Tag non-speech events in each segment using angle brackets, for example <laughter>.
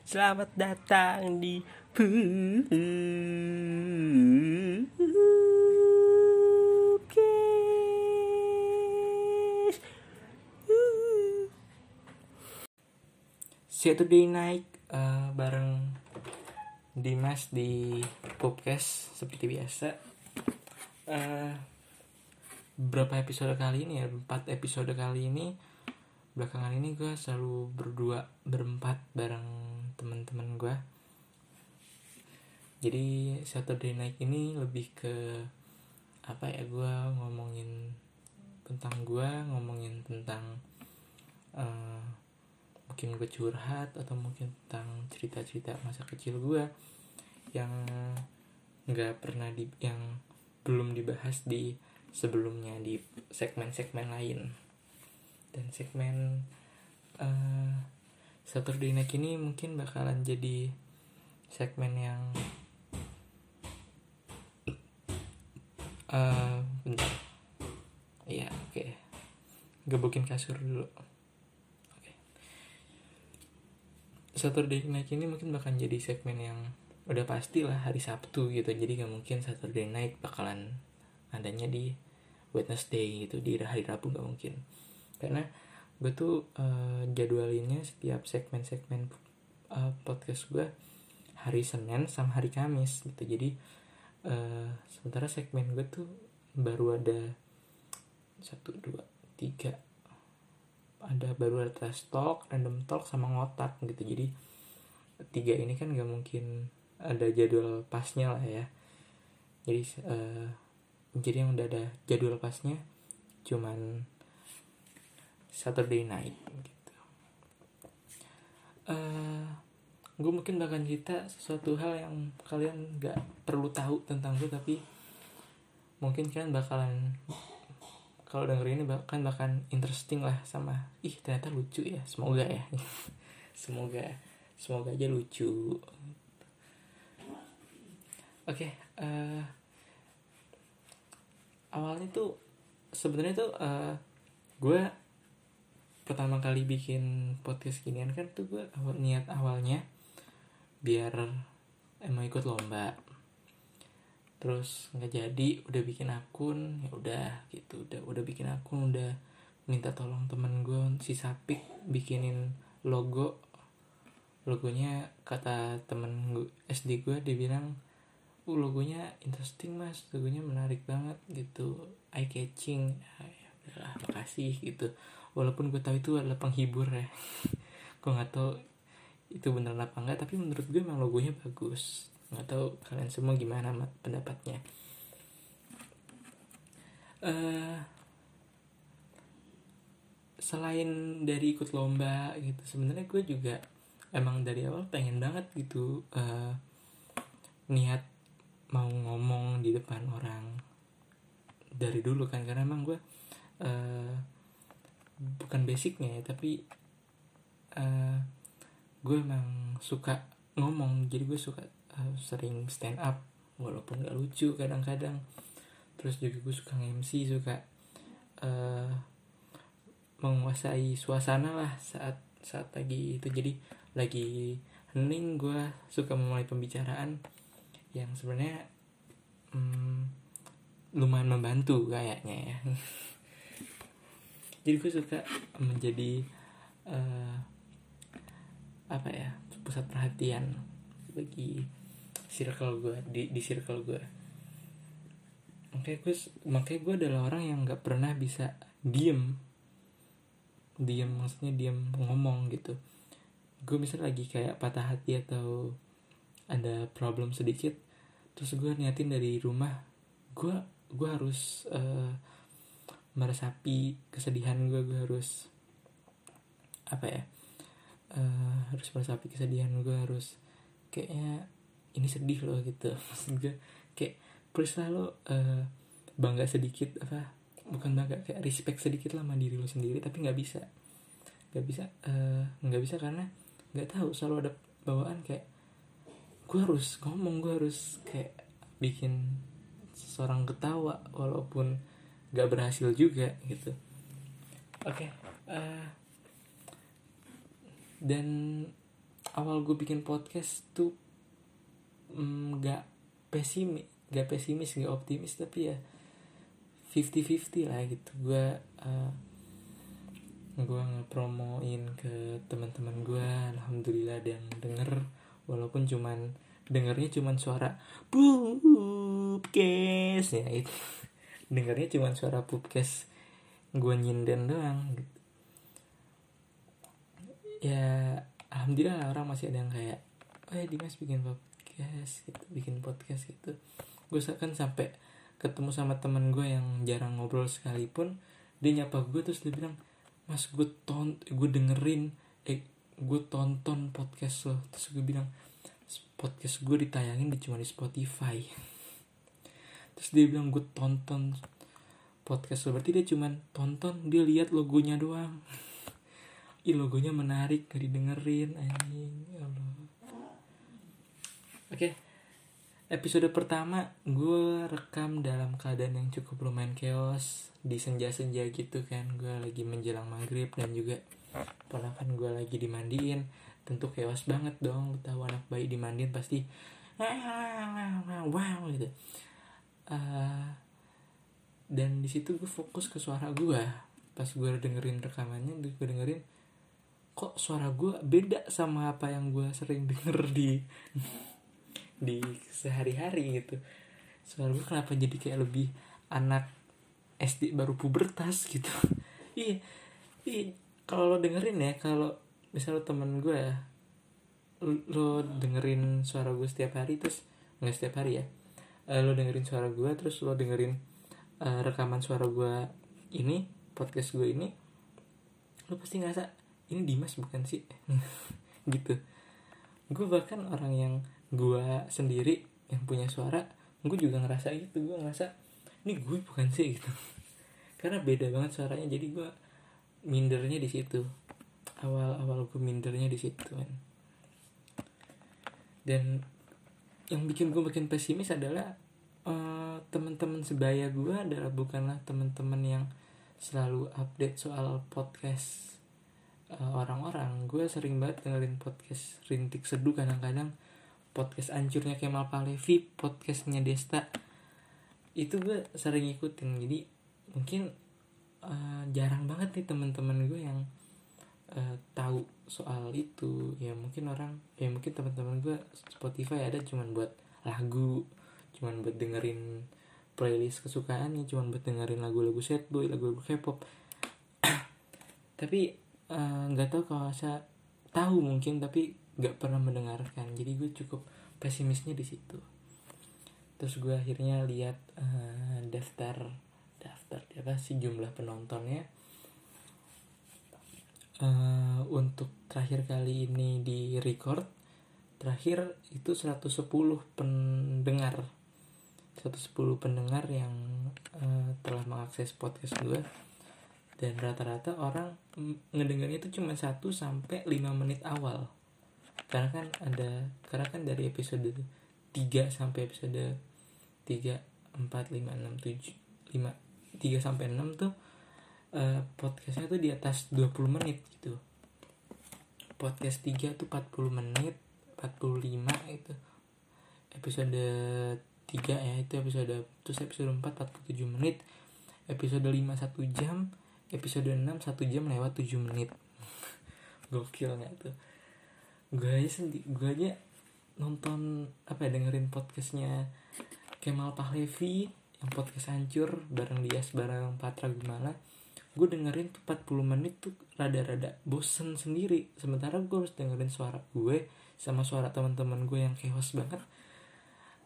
Selamat datang di Podcast. Saturday night uh, bareng Dimas di podcast seperti biasa. Uh, berapa episode kali ini ya? Empat episode kali ini. Belakangan ini gue selalu berdua berempat bareng teman-teman gue. Jadi Saturday night ini lebih ke apa ya gue ngomongin tentang gue ngomongin tentang uh, mungkin gue curhat atau mungkin tentang cerita-cerita masa kecil gue yang nggak pernah di yang belum dibahas di sebelumnya di segmen-segmen lain dan segmen uh, Saturday Night ini mungkin bakalan jadi segmen yang uh, bentar. Iya oke. Okay. gebukin kasur dulu. Oke. Saturday Night ini mungkin bakal jadi segmen yang udah pasti lah hari Sabtu gitu. Jadi gak mungkin Saturday Night bakalan adanya di Wednesday gitu di hari Rabu gak mungkin. Karena gue tuh uh, jadwalinnya setiap segmen-segmen uh, podcast gue hari Senin sama hari Kamis gitu. Jadi uh, sementara segmen gue tuh baru ada satu dua tiga. Ada baru ada trash talk random talk sama ngotak gitu. Jadi tiga ini kan gak mungkin ada jadwal pasnya lah ya. Jadi uh, jadi yang udah ada jadwal pasnya cuman Saturday night gitu. Uh, gue mungkin bahkan cerita sesuatu hal yang kalian gak perlu tahu tentang gue tapi mungkin kalian bakalan kalau denger ini bahkan bahkan interesting lah sama ih ternyata lucu ya semoga ya. <laughs> Semoga semoga aja lucu. Oke okay, uh, awalnya tuh sebenarnya tuh uh, gue pertama kali bikin podcast ginian kan tuh gue awal niat awalnya biar emang ikut lomba. Terus nggak jadi udah bikin akun ya udah gitu udah udah bikin akun udah minta tolong temen gue si Sapik bikinin logo. Logonya kata temen gue SD gue dia bilang uh logonya interesting mas. Logonya menarik banget gitu. Eye catching ya, ya udahlah makasih gitu walaupun gue tahu itu adalah penghibur ya. <laughs> Gue nggak tahu itu beneran apa enggak tapi menurut gue emang logonya bagus. Nggak tahu kalian semua gimana pendapatnya. Uh, selain dari ikut lomba gitu sebenarnya gue juga emang dari awal pengen banget gitu uh, niat mau ngomong di depan orang dari dulu kan. Karena emang gue uh, bukan basicnya ya tapi uh, gue emang suka ngomong. Jadi gue suka uh, sering stand up walaupun gak lucu kadang-kadang. Terus juga gue suka MC suka uh, menguasai suasana lah saat saat lagi itu. Jadi lagi hening gue suka memulai pembicaraan yang sebenarnya hmm, lumayan membantu kayaknya ya <laughs> jadi gue suka menjadi uh, apa ya pusat perhatian bagi circle gue di di circle gue makanya gue makanya gue adalah orang yang nggak pernah bisa diem. Diem maksudnya diem ngomong gitu. Gue misalnya lagi kayak patah hati atau ada problem sedikit terus gue niatin dari rumah gue gue harus uh, meresapi kesedihan gue gue harus apa ya uh, harus meresapi kesedihan gue harus kayaknya ini sedih loh gitu. <laughs> Maksud gue kayak please lah lo uh, bangga sedikit apa bukan bangga kayak respect sedikit lah sama diri lo sendiri tapi nggak bisa. Nggak bisa nggak uh, bisa karena nggak tahu selalu ada bawaan kayak gue harus ngomong gue harus kayak bikin seseorang ketawa walaupun gak berhasil juga gitu. Oke okay, uh, dan awal gue bikin podcast tuh nggak mm, pesimis nggak pesimis nggak optimis tapi ya 50-50 lah gitu. Gue uh, gue ngepromoin ke teman-teman gue alhamdulillah ada yang denger. Walaupun cuman dengernya cuman suara pupkes ya itu dengernya cuman suara pupkes gue nyinden doang gitu. Ya alhamdulillah orang masih ada yang kayak oh ya Dimas bikin podcast gitu bikin podcast gitu. Gue kan sampai ketemu sama temen gue yang jarang ngobrol sekalipun dia nyapa gue terus dia bilang mas gue ton gue dengerin eh gue tonton podcast lo. Terus gue bilang podcast gue ditayangin di cuma di Spotify <laughs> terus dia bilang gue tonton podcast lo berarti dia cuma tonton dia lihat logonya doang. <laughs> Ih logonya menarik gak didengerin anjing. Ya Oke. Okay episode pertama gue rekam dalam keadaan yang cukup lumayan chaos di senja-senja gitu kan. Gue lagi menjelang maghrib dan juga ponakan gue lagi dimandiin. Tentu chaos banget dong. Lu tahu anak bayi dimandiin pasti wow gitu uh, dan di situ gue fokus ke suara gue pas gue dengerin rekamannya gue dengerin kok suara gue beda sama apa yang gue sering denger di di sehari-hari gitu. Suara gue kenapa jadi kayak lebih anak SD baru pubertas gitu? <laughs> Iya iya. Kalau lo dengerin ya kalau misalnya temen gue lo dengerin suara gue setiap hari terus nggak setiap hari ya uh, lo dengerin suara gue terus lo dengerin uh, rekaman suara gue ini podcast gue ini lo pasti ngerasa ini Dimas bukan sih? <laughs> Gitu. Gue bahkan orang yang gue sendiri yang punya suara gue juga ngerasa gitu. Gue ngerasa ini gue bukan sih? <laughs> Gitu. Karena beda banget suaranya jadi gue mindernya di situ. Awal awal gue mindernya di situ kan dan yang bikin gue makin pesimis adalah uh, teman-teman sebaya gue adalah bukanlah teman-teman yang selalu update soal podcast uh, orang-orang. Gue sering banget dengerin podcast rintik seduh kadang-kadang. Podcast ancurnya Kemal Palevi podcastnya Desta. Itu gue sering ikutin jadi mungkin uh, jarang banget nih teman-teman gue yang uh, tahu soal itu. Ya mungkin orang ya mungkin teman-teman gue Spotify ada cuman buat lagu cuman buat dengerin playlist kesukaannya cuman buat dengerin lagu-lagu sad boy lagu-lagu K-pop. <coughs> Tapi eh, nggak uh, tahu kalau saya tahu mungkin tapi nggak pernah mendengarkan. Jadi gue cukup pesimisnya di situ. Terus gue akhirnya lihat uh, daftar daftar apa sih jumlah penontonnya uh, untuk terakhir kali ini di record terakhir itu 110 pendengar. 110 pendengar yang uh, telah mengakses podcast gue dan rata-rata orang ngedengarnya itu cuma 1 sampai 5 menit awal. Karena kan ada karena kan dari episode 3 sampai episode 3 4 5 6 7 5 3 sampai 6 tuh uh, podcastnya tuh di atas 20 menit gitu. Podcast 3 tuh 40 menit 45 itu. Episode 3 ya itu episode terus episode 4 47 menit. Episode 5 1 jam episode 6 1 jam lewat 7 menit. <laughs> Gokil gak tuh? Gue aja sendiri gue aja nonton apa ya dengerin podcastnya Kemal Pahlevi yang podcast hancur bareng dia bareng Patra Gumala gue dengerin tuh 40 menit tuh rada-rada bosen sendiri. Sementara gue harus dengerin suara gue sama suara teman-teman gue yang chaos banget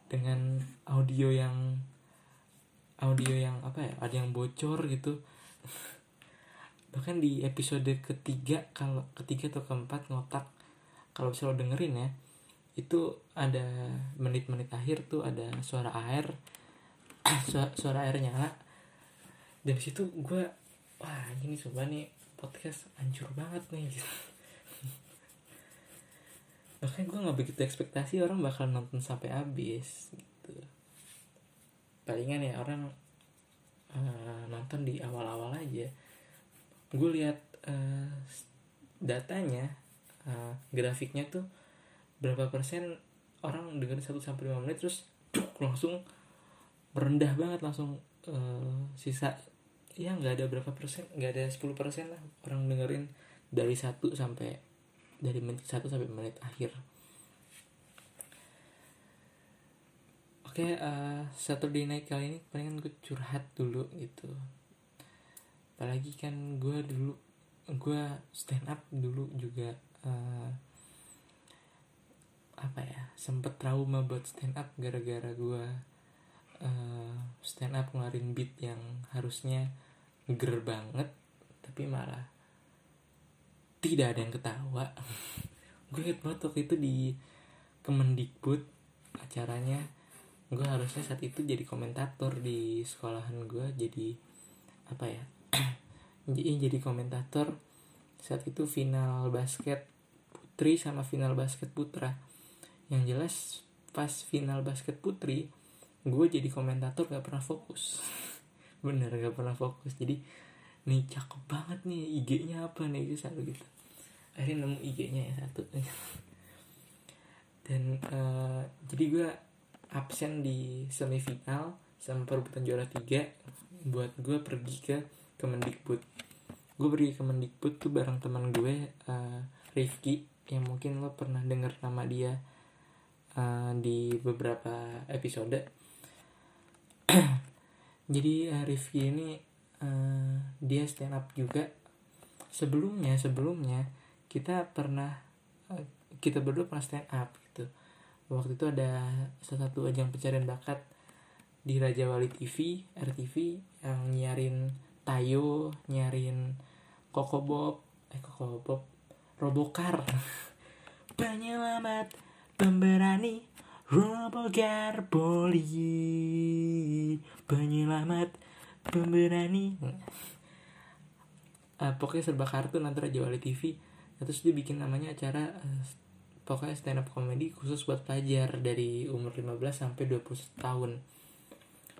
dengan audio yang audio yang apa ya ada yang bocor gitu. <laughs> Bahkan di episode ketiga kalau ketiga atau keempat ngotak kalau bisa lo dengerin ya itu ada menit-menit akhir tuh ada suara air <clears throat> suara, suara air nyala dan situ gue wah ini coba nih podcast hancur banget nih gitu. bahkan gue nggak begitu ekspektasi orang bakal nonton sampai habis gitu palingan ya orang uh, nonton di awal-awal aja gue lihat uh, datanya uh, grafiknya tuh berapa persen orang dengerin 1 sampai 5 menit terus cuk, <tsk> langsung merendah banget langsung uh, sisa ya nggak ada berapa persen nggak ada 10 persen lah orang dengerin dari 1 sampai dari menit 1 sampai menit akhir. Oke okay, uh, Saturday night kali ini palingan gue curhat dulu gitu. Apalagi kan gue dulu gue stand up dulu juga uh, apa ya sempet trauma buat stand up gara-gara gue uh, stand up ngeluarin beat yang harusnya ger banget tapi malah tidak ada yang ketawa. <laughs> Gue inget banget waktu itu di Kemendikbud acaranya. Gue harusnya saat itu jadi komentator di sekolahan gue jadi apa ya? <clears throat> Jadi komentator saat itu final basket putri sama final basket putra. Yang jelas pas final basket putri gue jadi komentator gak pernah fokus <laughs> bener gak pernah fokus. Jadi nih cakep banget nih IG-nya apa nih itu satu gitu. Akhirnya nemu IG-nya ya satu. Dan uh, jadi gue absen di semifinal sama perebutan juara tiga. Buat gue pergi ke Kemendikbud. Gue pergi ke Kemendikbud tuh bareng teman gue uh, Rifki. Yang mungkin lo pernah dengar nama dia uh, di beberapa episode <clears throat> jadi uh, Rifki ini uh, dia stand up juga. Sebelumnya sebelumnya kita pernah uh, kita berdua pernah stand up gitu. Waktu itu ada salah satu ajang pencarian bakat di Raja Wali TV RTV yang nyiarin Tayo nyiarin Koko Bob eh Koko Bob Robokar <laughs> penyelamat pemberani Robokar Poli penyelamat pemberani. Uh, pokoknya serba kartun antara Jawa TV terus dia bikin namanya acara uh, pokoknya stand up comedy khusus buat pelajar dari umur 15 sampai 20 tahun.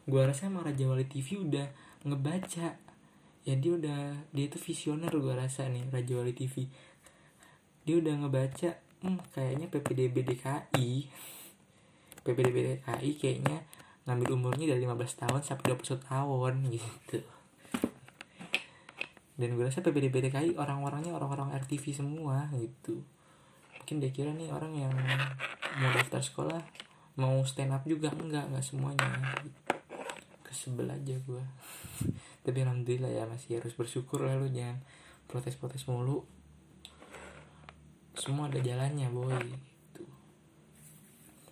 Gua rasa emang Raja Wali TV udah ngebaca. Ya dia udah dia itu visioner gua rasa nih Raja Wali TV dia udah ngebaca hmm, kayaknya PPDB DKI PPDB DKI kayaknya ngambil umurnya dari 15 tahun sampai 21 tahun <laughs> gitu. Dan gue rasa PPDB DKI orang-orangnya orang-orang RTV semua gitu. Mungkin dia kira nih orang yang mau daftar sekolah mau stand up juga enggak enggak semuanya gitu. kesebel aja gue <laughs> tapi alhamdulillah ya masih harus bersyukur lah lu jangan protes-protes mulu. Semua ada jalannya boy gitu.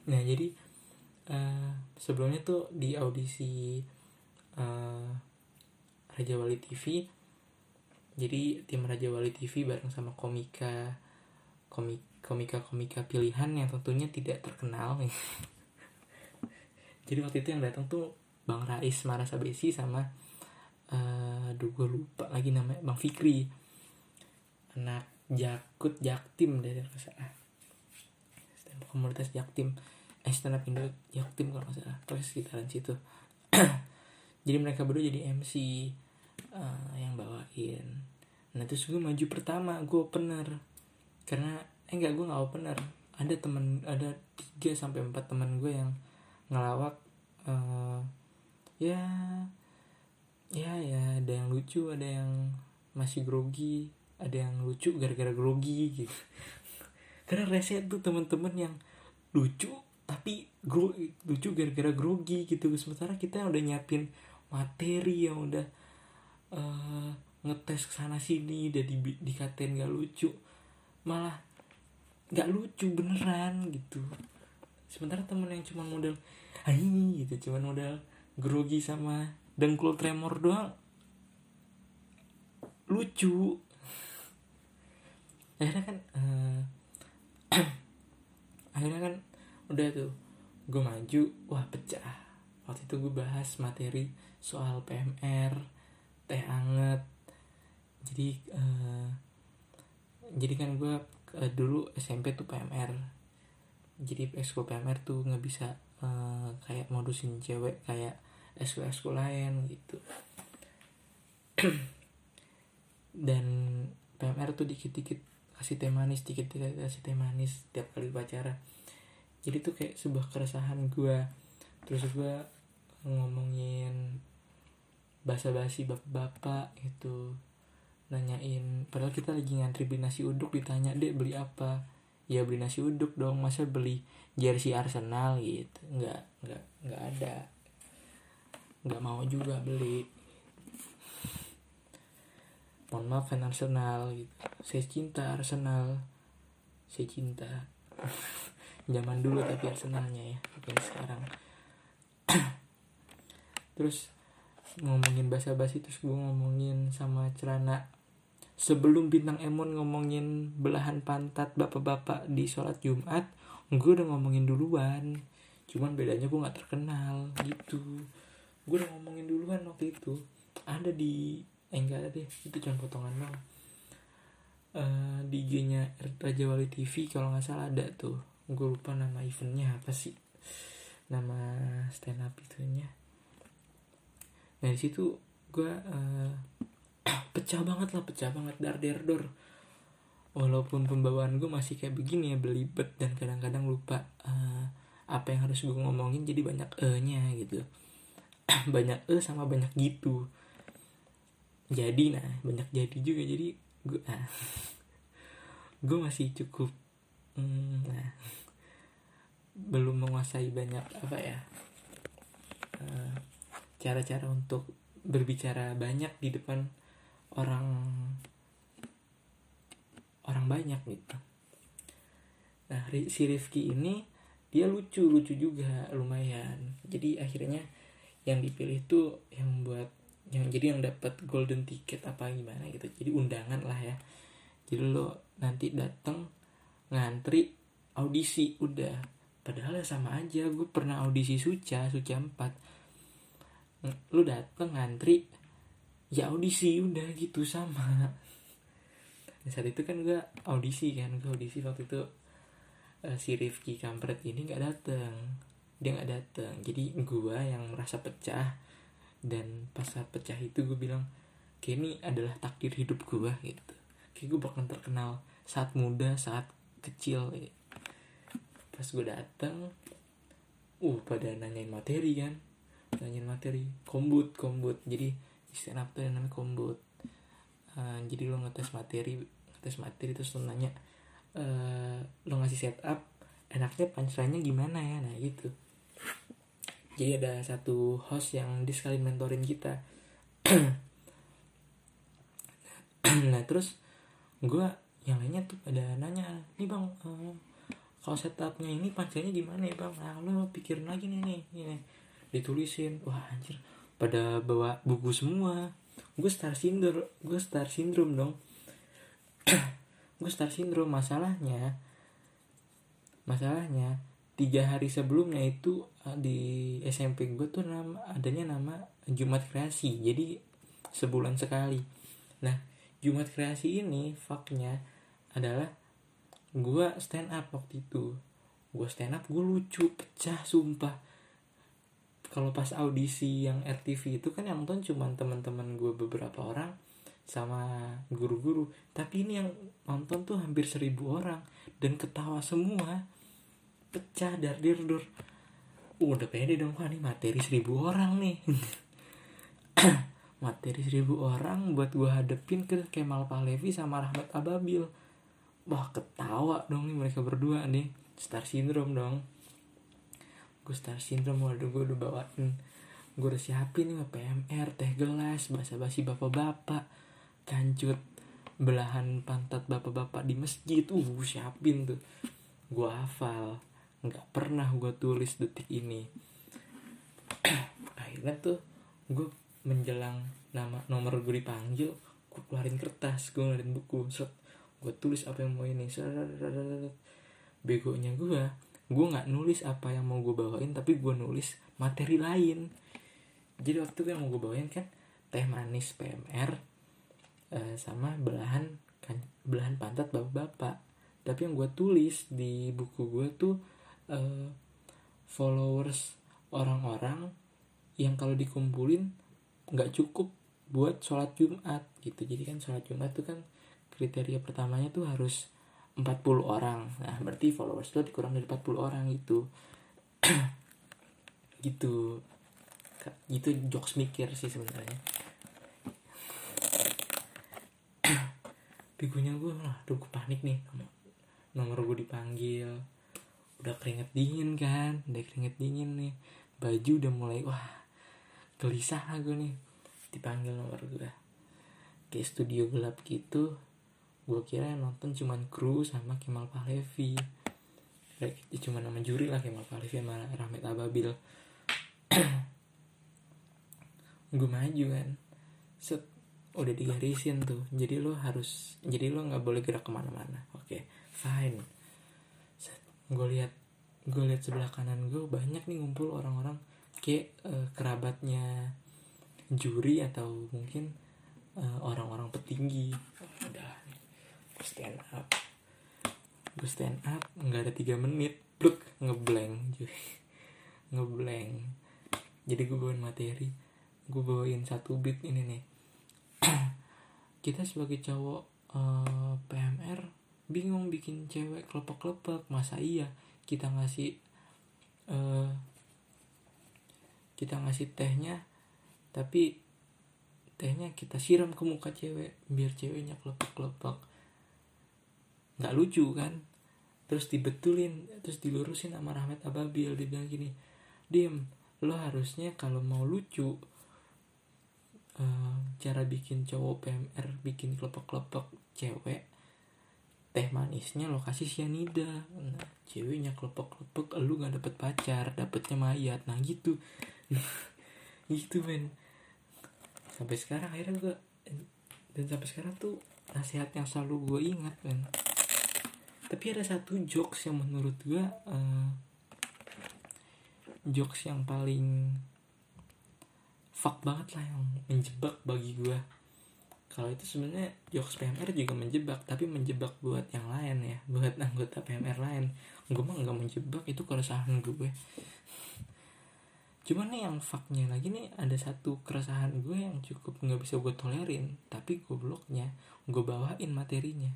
Nah jadi uh, sebelumnya tuh di audisi uh, Raja Wali TV jadi tim Raja Wali TV bareng sama komika komik komika komika pilihan yang tentunya tidak terkenal. <laughs> Jadi waktu itu yang datang tuh Bang Rais Marasabesi sama uh, aduh gue lupa lagi namanya Bang Fikri. Anak Jakut Jaktim dari up komunitas Jaktim eh stand up Indo Jaktim kalau nggak salah. Terus sekitaran situ. <clears throat> Jadi mereka berdua jadi MC uh, eh, yang bawain. Nah terus gue maju pertama gue opener. Karena eh enggak gue nggak opener. Ada temen ada tiga sampai empat teman gue yang ngelawak uh, ya ya ya ada yang lucu ada yang masih grogi ada yang lucu gara-gara grogi gitu. <laughs> Karena reset tuh teman-teman yang lucu tapi gro lucu gara-gara grogi gitu. Sementara kita udah nyiapin materi yang udah uh, ngetes ke sana sini udah di dikatain gak lucu malah gak lucu beneran gitu. Sementara temen yang cuma model hai gitu cuma model grogi sama dengkul tremor doang lucu. Akhirnya kan uh, <clears throat> akhirnya kan udah tuh gue maju wah pecah. Waktu itu gue bahas materi soal PMR teh anget. Jadi uh, jadi kan gue uh, dulu SMP tuh PMR jadi ekskul PMR tuh nggak bisa uh, kayak modusin cewek kayak ekskul ekskul lain gitu. <clears throat> Dan PMR tuh dikit-dikit kasih teh manis dikit dikit kasih teh manis tiap kali pacaran jadi tuh kayak sebuah keresahan gue terus gue ngomongin basa-basi bapak-bapak itu nanyain padahal kita lagi ngantri beli nasi uduk ditanya dek beli apa? Ya beli nasi uduk dong. Masa beli jersey Arsenal? Gitu. Nggak nggak nggak ada. Nggak mau juga beli. Mohon maaf fan Arsenal gitu. Saya cinta Arsenal. Saya cinta <laughs> zaman dulu tapi Arsenalnya ya bukan sekarang. <clears throat> Terus ngomongin bahasa basi terus gue ngomongin sama celana. Sebelum bintang Emon ngomongin belahan pantat bapak-bapak di sholat Jumat gue udah ngomongin duluan. Cuman bedanya gue nggak terkenal gitu. Gue udah ngomongin duluan waktu itu. Ada di eh enggak ada deh itu cuma potongan dong uh, di IG-nya Raja Wali TV kalau nggak salah ada tuh gue lupa nama eventnya apa sih. Nama stand up itunya. Nah di situ gue uh, <clears throat> pecah banget lah pecah banget dar der dor. Walaupun pembawaan gue masih kayak begini ya belibet dan kadang-kadang lupa uh, apa yang harus gue ngomongin jadi banyak e nya gitu. <clears throat> Banyak e sama banyak gitu. Jadi nah banyak jadi juga jadi gue ah, <laughs> gue masih cukup hmm, nah belum menguasai banyak apa ya uh, cara-cara untuk berbicara banyak di depan orang orang banyak gitu. Nah si Rifki ini dia lucu lucu juga lumayan. Jadi akhirnya yang dipilih tuh yang buat yang jadi yang dapat golden ticket apa gimana gitu. Jadi undangan lah ya. Jadi lo nanti datang ngantri audisi udah padahal ya sama aja gue pernah audisi suca suca 4 lu dateng ngantri ya audisi udah gitu sama. Nah, saat itu kan gue audisi kan gue audisi waktu itu uh, si Rifki kampret ini nggak dateng. Dia nggak dateng. Jadi gue yang merasa pecah. Dan pas saat pecah itu gue bilang kayak ini adalah takdir hidup gue gitu. Kayak gue bakal terkenal saat muda saat kecil gitu. Pas gue dateng uh pada nanyain materi kan. Nanyain materi kombut kombut. Jadi di stand up tuh yang namanya kombut? Uh, jadi lo ngetes materi ngetes materi terus lo nanya uh, lo ngasih setup enaknya punchline gimana ya? Nah gitu. Jadi ada satu host yang dia mentorin kita. <clears throat> Nah terus gue yang lainnya tuh ada nanya nih bang uh, kalau setupnya ini pancanya gimana ya bang? Nah lo pikirin lagi nih nih, nih ditulisin. Wah anjir. Pada bawa buku semua. Gue star syndrome gue star syndrome dong. <clears throat> Gue star syndrome masalahnya masalahnya tiga hari sebelumnya itu di SMP gue tuh nama adanya nama Jumat Kreasi. Jadi sebulan sekali. Nah Jumat Kreasi ini faknya adalah gue stand up waktu itu. Gue stand up gue lucu pecah sumpah. Kalau pas audisi yang RTV itu kan yang nonton cuma teman-teman gue beberapa orang sama guru-guru. Tapi ini yang nonton tuh hampir seribu orang dan ketawa semua. Pecah dar dir dur. Uh, udah pede dong kan nih materi seribu orang nih. <coughs> Materi seribu orang buat gue hadepin ke Kemal Pahlevi sama Rahmat Ababil wah ketawa dong nih mereka berdua nih. Star syndrome dong. Gue star syndrome waduh gue udah bawain. Gue udah siapin nih PMR teh gelas basa basi bapak-bapak. Kancut belahan pantat bapak-bapak di masjid. Uh siapin tuh. Gue hafal. Nggak pernah gue tulis detik ini. <clears throat> Akhirnya tuh gue menjelang nama nomor gue dipanggil gue keluarin kertas gue ngeluarin buku set gue tulis apa yang mau ini. Begonya gue gue nggak nulis apa yang mau gue bawain tapi gue nulis materi lain. Jadi waktu itu yang mau gue bawain kan teh manis PMR uh, sama belahan kan belahan pantat bapak-bapak. Tapi yang gue tulis di buku gue tuh uh, followers orang-orang yang kalau dikumpulin nggak cukup buat sholat Jumat gitu. Jadi kan sholat Jumat tuh kan kriteria pertamanya tuh harus 40 orang. Nah berarti followers lo dikurang dari 40 orang itu gitu. <clears throat> Gitu jokes mikir sih sebenarnya. <clears throat> Begonya gue lah tuh gue panik nih nomor gue dipanggil. Udah keringet dingin kan? Udah keringet dingin nih. Baju udah mulai wah gelisah lah gue nih dipanggil nomor gue. Kayak studio gelap gitu gue kira yang nonton cuman kru sama Kemal Pahlevi. Kayak cuma nama juri lah Kemal Pahlevi sama Rahmat Ababil. <clears throat> Gue maju kan. Set udah digarisin tuh. Jadi lo harus jadi lo nggak boleh gerak ke mana-mana. Oke okay, fine gue lihat gue lihat sebelah kanan gue banyak nih ngumpul orang-orang kayak uh, kerabatnya juri atau mungkin uh, orang-orang petinggi. Udah gue stand up. Gue stand up nggak ada tiga menit pluk ngeblank <laughs> ngeblank. Jadi gue bawain materi gue bawain satu beat ini nih. <clears throat> Kita sebagai cowok uh, eh, PMR bingung bikin cewek kelepek-kelepek masa iya? Kita ngasih uh, kita ngasih tehnya tapi tehnya kita siram ke muka cewek biar ceweknya kelepek-kelepek. Nggak lucu kan? Terus dibetulin terus dilurusin sama Rahmat Ababil. Dia bilang gini dim lo harusnya kalau mau lucu uh, cara bikin cowok PMR bikin kelopak-kelopak cewek teh manisnya lokasi sianida nah ceweknya kelopak-kelopak lu nggak dapet pacar dapetnya mayat. Nah gitu <laughs> gitu men. Sampai sekarang akhirnya gue dan sampai sekarang tuh nasihat yang selalu gue ingat men tapi ada satu jokes yang menurut gue uh, jokes yang paling fuck banget lah yang menjebak bagi gue kalau itu sebenarnya jokes PMR juga menjebak tapi menjebak buat yang lain ya buat anggota PMR lain. Gue mah nggak menjebak itu keresahan gue cuman nih yang faknya lagi nih ada satu keresahan gue yang cukup nggak bisa gue tolerin tapi gue bloknya gue bawain materinya.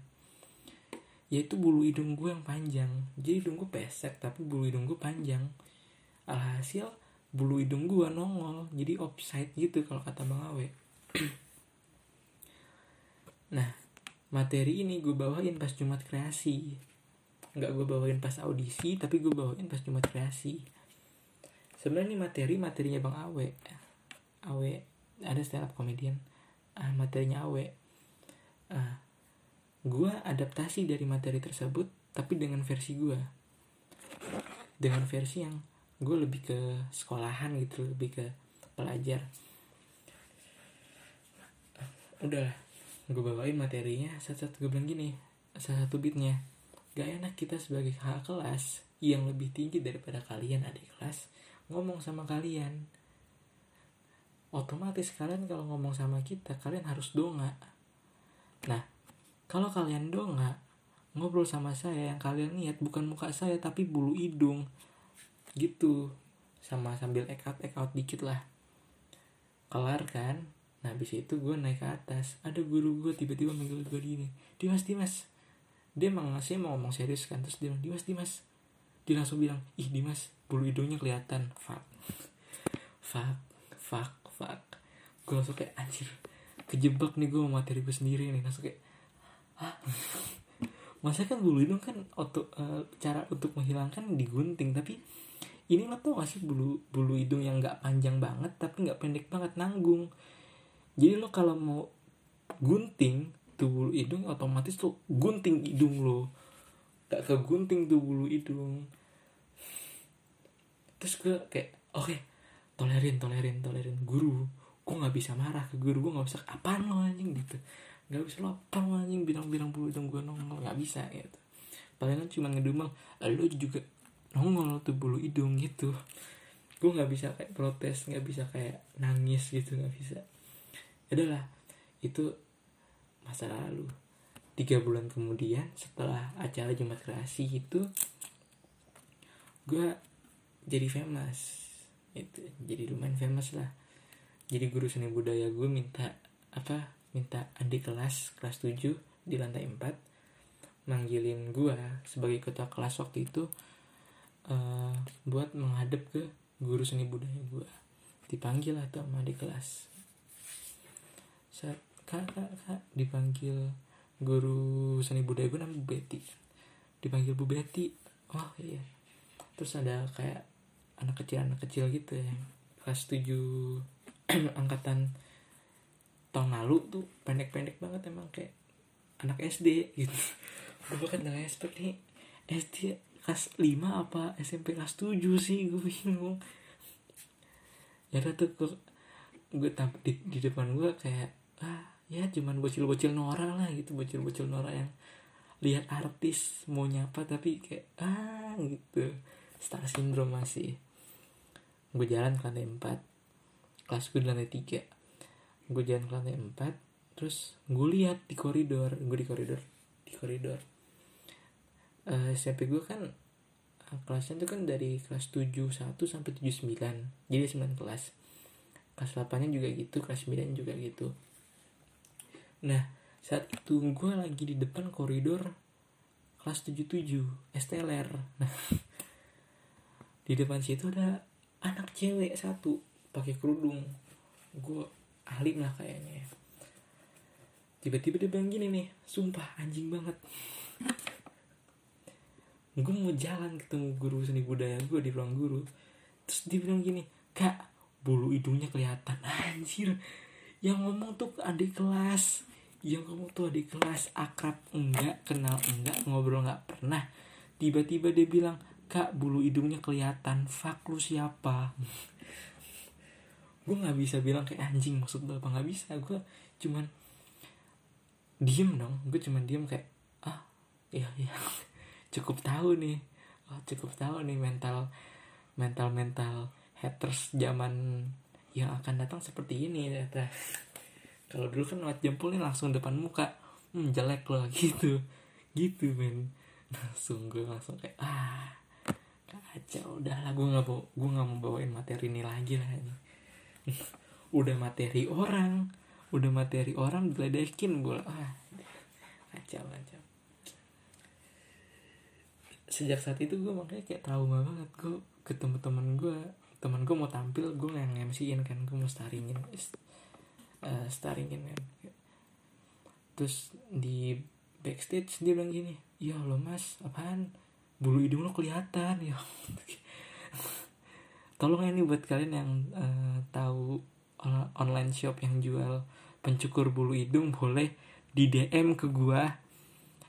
Yaitu bulu hidung gue yang panjang. Jadi hidung gue pesek tapi bulu hidung gue panjang. Alhasil bulu hidung gua nongol jadi offside gitu kalau kata bang Awe. <clears throat> Nah materi ini gue bawain pas Jumat kreasi. Nggak gue bawain pas audisi tapi gue bawain pas Jumat kreasi sebenarnya ini materi materinya bang Awe. Awe ada stand up comedian. Ah, materinya Awe. Ah, gue adaptasi dari materi tersebut tapi dengan versi gue dengan versi yang gue lebih ke sekolahan gitu lebih ke pelajar. Udah gue bawain materinya. Satu-satu gue bilang gini satu beatnya gak enak kita sebagai kakak kelas yang lebih tinggi daripada kalian adik kelas ngomong sama kalian. Otomatis kalian kalau ngomong sama kita kalian harus donga. Nah kalau kalian donga ngobrol sama saya yang kalian lihat bukan muka saya tapi bulu hidung. Gitu. Sama sambil ekat ekat dikit lah. Kelar kan? Nah habis itu gue naik ke atas. Ada guru gue tiba-tiba manggil gue gini Dimas Dimas. Dia emang ngasih mau ngomong serius kan terus dia bilang Dimas Dimas. Dia langsung bilang ih Dimas bulu hidungnya kelihatan. Fuck. Fuck. Fuck. Fuck. Gue langsung kayak anjir kejebak nih gue materi gue sendiri nih. Langsung kayak Hah? masa kan bulu hidung kan untuk uh, cara untuk menghilangkan digunting tapi ini lo tau gak sih bulu bulu hidung yang nggak panjang banget tapi nggak pendek banget nanggung. Jadi lo kalau mau gunting tuh bulu hidung otomatis tuh gunting hidung lo. Gak kegunting tuh bulu hidung terus gue kayak oke okay, tolerin tolerin tolerin. Guru gue nggak bisa marah ke guru. Gue nggak bisa apa lo anjing? Gitu. Nggak bisa lo apa lo anjing? Bilang-bilang bulu hidung gue nongol. Nggak bisa gitu. Palingan cuma ngedumel lo juga nongol tuh bulu hidung gitu. Gue nggak bisa kayak protes nggak bisa kayak nangis gitu nggak bisa. Adalah itu masa lalu. Tiga bulan kemudian setelah acara Jumat Kreasi itu gue jadi famous. Itu jadi lumayan famous lah. Jadi guru seni budaya gue minta apa minta adik kelas kelas 7 di lantai 4 manggilin gue sebagai ketua kelas waktu itu uh, buat menghadap ke guru seni budaya gue dipanggil atau sama di kelas. Saat kak kak kak dipanggil guru seni budaya gue namanya Bu Betty. Dipanggil Bu Betty. Oh iya. Terus ada kayak anak kecil anak kecil gitu ya. Kelas 7 <clears throat> angkatan tahun lalu tuh pendek-pendek banget emang kayak anak SD gitu. <laughs> Gue bahkan gak expect nih SD kelas 5 apa SMP kelas 7 sih? Gue bingung. Ya udah tuh gue, gue di, di depan gue kayak ah ya cuman bocil-bocil Nora lah gitu bocil-bocil Nora yang lihat artis mau nyapa tapi kayak ah gitu. Star syndrome masih gue jalan ke lantai 4 kelas gue di lantai 3 gue jalan ke lantai 4 terus gue lihat di koridor. Gue di koridor di koridor. Uh, eh, SMP gue kan uh, kelasnya itu kan dari kelas 71 sampai 79 jadi 9 kelas. Kelas 8 nya juga gitu kelas 9 juga gitu. Nah saat itu gue lagi di depan koridor kelas 77 STLR nah <laughs> di depan situ ada anak cewek satu pakai kerudung. Gue alim lah kayaknya tiba-tiba dia bilang gini nih sumpah anjing banget. Gue mau jalan ketemu guru seni budaya gue di ruang guru. Terus dia bilang gini kak bulu hidungnya kelihatan. Anjir. Yang ngomong tuh adik kelas. Yang ngomong tuh adik kelas. Akrab enggak kenal enggak ngobrol enggak pernah. Tiba-tiba dia bilang kak bulu hidungnya kelihatan. Fuck lu siapa? <laughs> Gue nggak bisa bilang kayak anjing maksud apa? Nggak bisa. Gue cuman diem dong. Gue cuman diem kayak ah iya iya. <laughs> Cukup tahu nih. Oh, cukup tahu nih mental mental mental haters zaman yang akan datang seperti ini ternyata. <laughs> Kalau dulu kan lewat jempol nih langsung depan muka. Hmm jelek loh gitu. Gitu men. Langsung gue langsung kayak ah kacau udah lah gue nggak gue nggak mau bawain materi ini lagi lah ini. <laughs> Udah materi orang. Udah materi orang diledekin bola ah kacau kacau. Sejak saat itu gue makanya kayak trauma banget. Gue ketemu temen gue temen gue mau tampil gue yang MC-in kan. Gue mau staringin uh, staringin kan. Terus di backstage dia bilang gini ya lo mas apaan bulu hidung lo kelihatan ya. <laughs> Tolong ini buat kalian yang uh, tahu online shop yang jual pencukur bulu hidung boleh di DM ke gua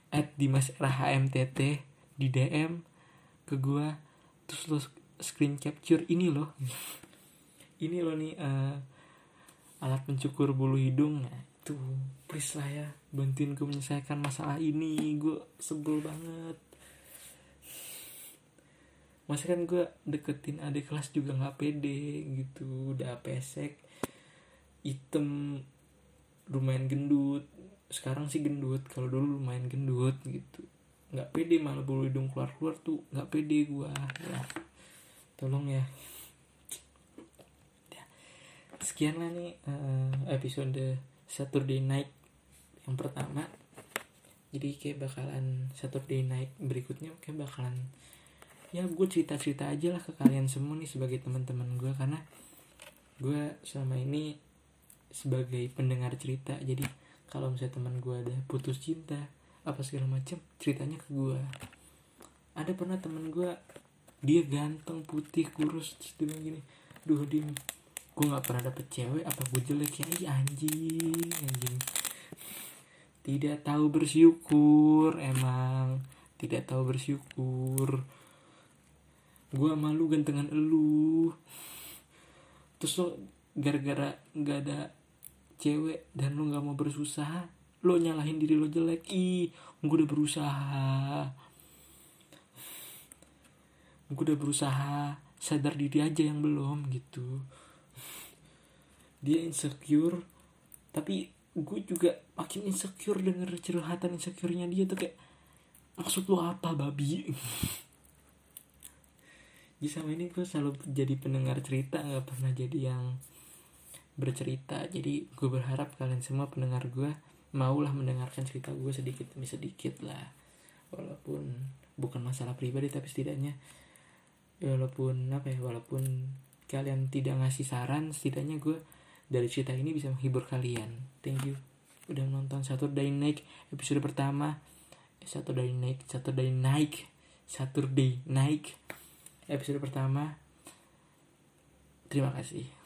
at dimas RHMTT di DM ke gua terus lo screen capture ini loh <laughs> ini loh nih uh, alat pencukur bulu hidung. Nah, itu please lah ya bantuin gue menyelesaikan masalah ini. Gue sebel banget masa kan gue deketin adik kelas juga nggak pede gitu udah pesek item lumayan gendut sekarang sih gendut kalau dulu lumayan gendut gitu nggak pede malah bulu hidung keluar keluar tuh nggak pede gue ya. tolong ya. ya sekian lah nih uh, episode Saturday Night yang pertama jadi kayak bakalan Saturday Night berikutnya kayak bakalan ya gue cerita cerita aja lah ke kalian semua nih sebagai teman-teman gue karena gue selama ini sebagai pendengar cerita. Jadi kalau misalnya teman gue ada putus cinta apa segala macam ceritanya ke gue ada pernah teman gue dia ganteng putih kurus bilang gini duh dim gue nggak pernah dapet cewek apa gue jelek ya? Ih, anjing anjing. Tidak tahu bersyukur emang tidak tahu bersyukur gue malu gantengan elu. Terus lo gara-gara nggak ada cewek dan lo nggak mau bersusah lo nyalahin diri lo jelek ih gue udah berusaha. Gue udah berusaha sadar diri aja yang belum gitu. Dia insecure tapi gue juga makin insecure denger curhatan insecure-nya dia tuh kayak maksud lo apa babi <laughs> jadi sama ini gue selalu jadi pendengar cerita nggak pernah jadi yang bercerita. Jadi gue berharap kalian semua pendengar gue maulah mendengarkan cerita gue sedikit demi sedikit lah. Walaupun bukan masalah pribadi tapi setidaknya ya walaupun apa ya walaupun kalian tidak ngasih saran setidaknya gue dari cerita ini bisa menghibur kalian. Thank you udah nonton Saturday Night episode pertama. Saturday Night Saturday Night Saturday Night episode pertama. Terima kasih